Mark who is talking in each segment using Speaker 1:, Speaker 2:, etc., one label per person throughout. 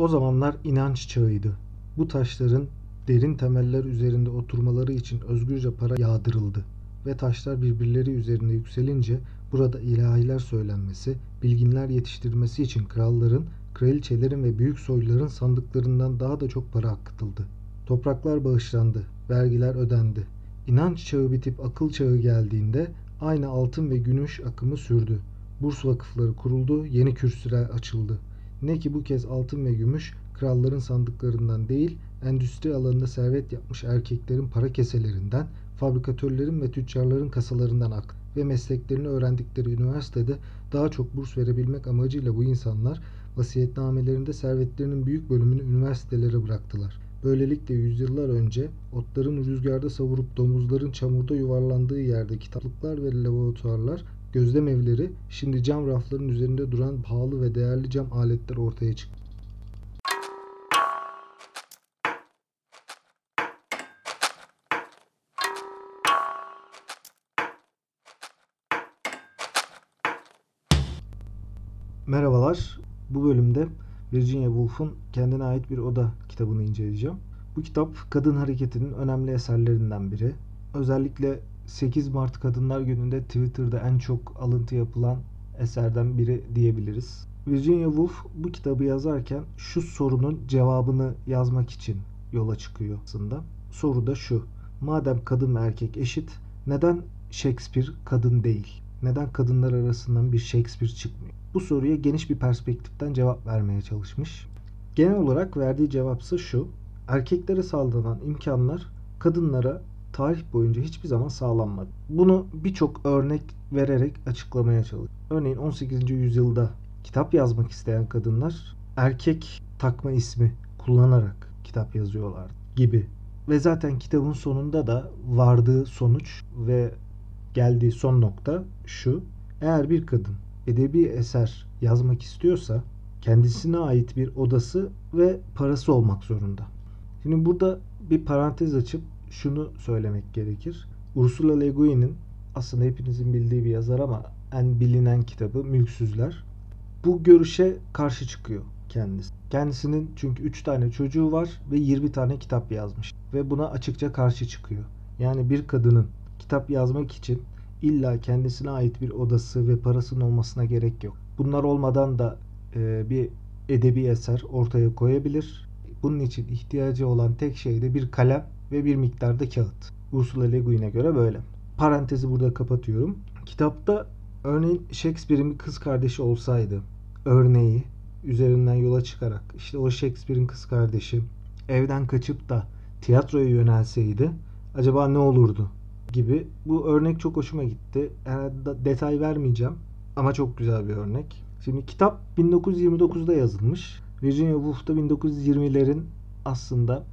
Speaker 1: O zamanlar inanç çağıydı. Bu taşların derin temeller üzerinde oturmaları için özgürce para yağdırıldı ve taşlar birbirleri üzerinde yükselince burada ilahiler söylenmesi, bilginler yetiştirmesi için kralların, kraliçelerin ve büyük soyluların sandıklarından daha da çok para akıtıldı. Topraklar bağışlandı, vergiler ödendi. İnanç çağı bitip akıl çağı geldiğinde aynı altın ve gümüş akımı sürdü. Burs vakıfları kuruldu, yeni kürsüler açıldı. Ne ki bu kez altın ve gümüş kralların sandıklarından değil, endüstri alanında servet yapmış erkeklerin para keselerinden, fabrikatörlerin ve tüccarların kasalarından aktı ve mesleklerini öğrendikleri üniversitede daha çok burs verebilmek amacıyla bu insanlar vasiyetnamelerinde servetlerinin büyük bölümünü üniversitelere bıraktılar. Böylelikle yüzyıllar önce otların rüzgarda savurup domuzların çamurda yuvarlandığı yerde kitaplıklar ve laboratuvarlar, gözlem evleri şimdi cam rafların üzerinde duran pahalı ve değerli cam aletler ortaya çıktı. Merhabalar. Bu bölümde Virginia Woolf'un Kendine Ait Bir Oda kitabını inceleyeceğim. Bu kitap kadın hareketinin önemli eserlerinden biri. Özellikle 8 Mart Kadınlar Günü'nde Twitter'da en çok alıntı yapılan eserden biri diyebiliriz. Virginia Woolf bu kitabı yazarken şu sorunun cevabını yazmak için yola çıkıyor aslında. Soru da şu. Madem kadın ve erkek eşit, neden Shakespeare kadın değil? Neden kadınlar arasından bir Shakespeare çıkmıyor? Bu soruya geniş bir perspektiften cevap vermeye çalışmış. Genel olarak verdiği cevapsa şu. Erkeklere sağlanan imkanlar kadınlara tarih boyunca hiçbir zaman sağlanmadı. Bunu birçok örnek vererek açıklamaya çalışıyor. Örneğin 18. yüzyılda kitap yazmak isteyen kadınlar erkek takma ismi kullanarak kitap yazıyorlar gibi. Ve zaten kitabın sonunda da vardığı sonuç ve geldiği son nokta şu. Eğer bir kadın edebi eser yazmak istiyorsa kendisine ait bir odası ve parası olmak zorunda. Şimdi burada bir parantez açıp şunu söylemek gerekir. Ursula Le Guin'in aslında hepinizin bildiği bir yazar ama en bilinen kitabı Mülksüzler. Bu görüşe karşı çıkıyor kendisi. Kendisinin çünkü 3 tane çocuğu var ve 20 tane kitap yazmış ve buna açıkça karşı çıkıyor. Yani bir kadının kitap yazmak için illa kendisine ait bir odası ve parasının olmasına gerek yok. Bunlar olmadan da e, bir edebi eser ortaya koyabilir. Bunun için ihtiyacı olan tek şey de bir kalem ve bir miktarda kağıt. Ursula Le Guin'e göre böyle. Parantezi burada kapatıyorum. Kitapta örneğin Shakespeare'in bir kız kardeşi olsaydı örneği üzerinden yola çıkarak işte o Shakespeare'in kız kardeşi evden kaçıp da tiyatroya yönelseydi acaba ne olurdu gibi. Bu örnek çok hoşuma gitti. Yani detay vermeyeceğim ama çok güzel bir örnek. Şimdi kitap 1929'da yazılmış. Virginia Woolf da 1920'lerin aslında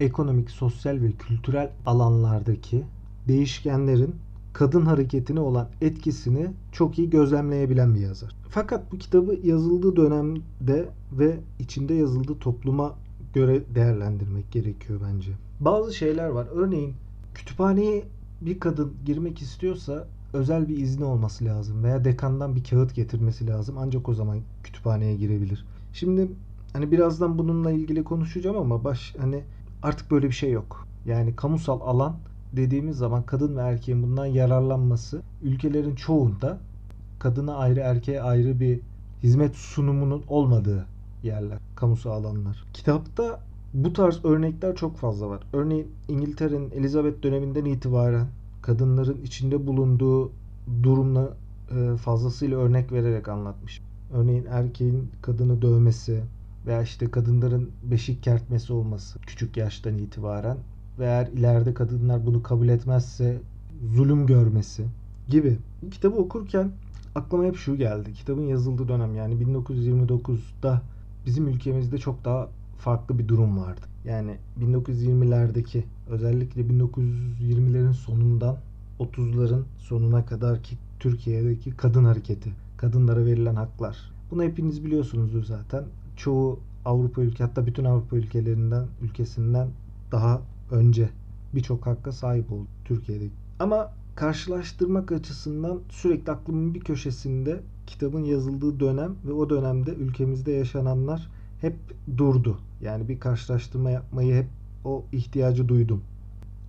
Speaker 1: ekonomik, sosyal ve kültürel alanlardaki değişkenlerin kadın hareketine olan etkisini çok iyi gözlemleyebilen bir yazar. Fakat bu kitabı yazıldığı dönemde ve içinde yazıldığı topluma göre değerlendirmek gerekiyor bence. Bazı şeyler var. Örneğin kütüphaneye bir kadın girmek istiyorsa özel bir izni olması lazım veya dekandan bir kağıt getirmesi lazım. Ancak o zaman kütüphaneye girebilir. Şimdi hani birazdan bununla ilgili konuşacağım ama baş hani artık böyle bir şey yok. Yani kamusal alan dediğimiz zaman kadın ve erkeğin bundan yararlanması ülkelerin çoğunda kadına ayrı erkeğe ayrı bir hizmet sunumunun olmadığı yerler, kamusal alanlar. Kitapta bu tarz örnekler çok fazla var. Örneğin İngiltere'nin Elizabeth döneminden itibaren kadınların içinde bulunduğu durumla e, fazlasıyla örnek vererek anlatmış. Örneğin erkeğin kadını dövmesi veya işte kadınların beşik kertmesi olması küçük yaştan itibaren ve eğer ileride kadınlar bunu kabul etmezse zulüm görmesi gibi. Kitabı okurken aklıma hep şu geldi. Kitabın yazıldığı dönem yani 1929'da bizim ülkemizde çok daha farklı bir durum vardı. Yani 1920'lerdeki özellikle 1920'lerin sonundan 30'ların sonuna kadar ki Türkiye'deki kadın hareketi, kadınlara verilen haklar. Bunu hepiniz biliyorsunuzdur zaten. Çoğu Avrupa ülke hatta bütün Avrupa ülkelerinden ülkesinden daha önce birçok hakka sahip oldu Türkiye'de. Ama karşılaştırmak açısından sürekli aklımın bir köşesinde kitabın yazıldığı dönem ve o dönemde ülkemizde yaşananlar hep durdu. Yani bir karşılaştırma yapmayı hep o ihtiyacı duydum.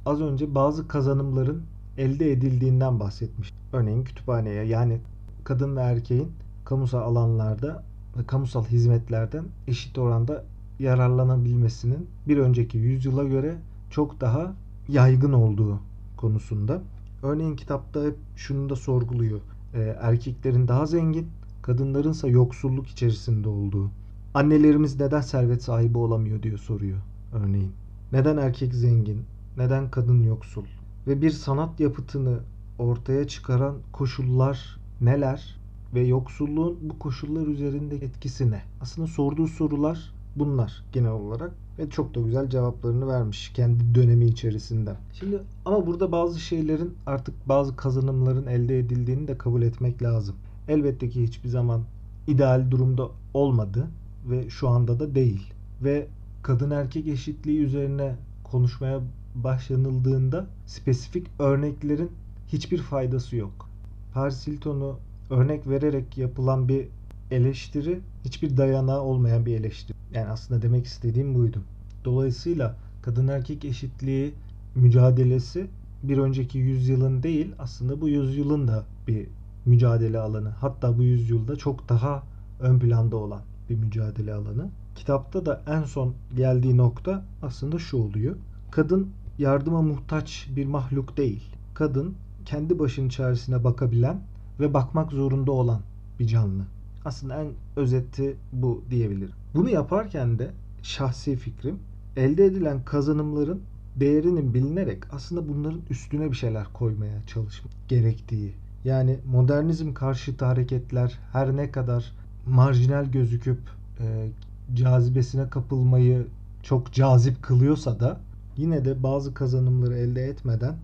Speaker 1: Az önce bazı kazanımların elde edildiğinden bahsetmiş. Örneğin kütüphaneye yani kadın ve erkeğin kamusal alanlarda ve kamusal hizmetlerden eşit oranda yararlanabilmesinin bir önceki yüzyıla göre çok daha yaygın olduğu konusunda. Örneğin kitapta hep şunu da sorguluyor. Ee, erkeklerin daha zengin, kadınlarınsa yoksulluk içerisinde olduğu. Annelerimiz neden servet sahibi olamıyor diyor soruyor örneğin. Neden erkek zengin, neden kadın yoksul? Ve bir sanat yapıtını ortaya çıkaran koşullar neler? Ve yoksulluğun bu koşullar üzerinde etkisi ne? Aslında sorduğu sorular bunlar genel olarak ve çok da güzel cevaplarını vermiş kendi dönemi içerisinde. Şimdi ama burada bazı şeylerin artık bazı kazanımların elde edildiğini de kabul etmek lazım. Elbette ki hiçbir zaman ideal durumda olmadı ve şu anda da değil. Ve kadın erkek eşitliği üzerine konuşmaya başlanıldığında spesifik örneklerin hiçbir faydası yok. Paris Hilton'u örnek vererek yapılan bir eleştiri hiçbir dayanağı olmayan bir eleştiri. Yani aslında demek istediğim buydu. Dolayısıyla kadın erkek eşitliği mücadelesi bir önceki yüzyılın değil aslında bu yüzyılın da bir mücadele alanı. Hatta bu yüzyılda çok daha ön planda olan bir mücadele alanı. Kitapta da en son geldiği nokta aslında şu oluyor. Kadın yardıma muhtaç bir mahluk değil. Kadın kendi başının çaresine bakabilen ve bakmak zorunda olan bir canlı. Aslında en özeti bu diyebilirim. Bunu yaparken de şahsi fikrim elde edilen kazanımların değerinin bilinerek aslında bunların üstüne bir şeyler koymaya çalışmak gerektiği. Yani modernizm karşıtı hareketler her ne kadar marjinal gözüküp e, cazibesine kapılmayı çok cazip kılıyorsa da yine de bazı kazanımları elde etmeden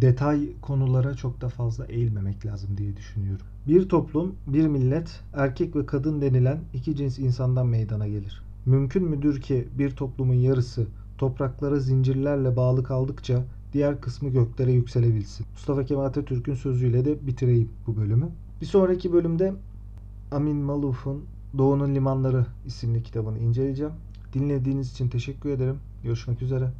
Speaker 1: detay konulara çok da fazla eğilmemek lazım diye düşünüyorum. Bir toplum, bir millet, erkek ve kadın denilen iki cins insandan meydana gelir. Mümkün müdür ki bir toplumun yarısı topraklara zincirlerle bağlı kaldıkça diğer kısmı göklere yükselebilsin. Mustafa Kemal Atatürk'ün sözüyle de bitireyim bu bölümü. Bir sonraki bölümde Amin Maluf'un Doğu'nun Limanları isimli kitabını inceleyeceğim. Dinlediğiniz için teşekkür ederim. Görüşmek üzere.